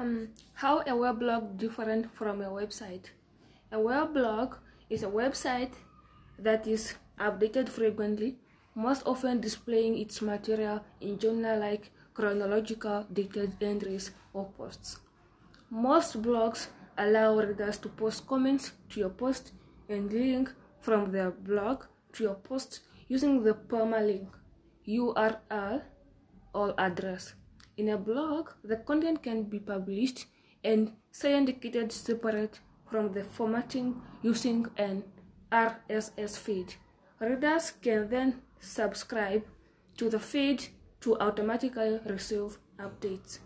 Um, how a web weblog different from a website? A web weblog is a website that is updated frequently, most often displaying its material in journal-like chronological detailed entries or posts. Most blogs allow readers to post comments to your post and link from their blog to your post using the permalink URL or address. In a blog, the content can be published and syndicated separate from the formatting using an RSS feed. Readers can then subscribe to the feed to automatically receive updates.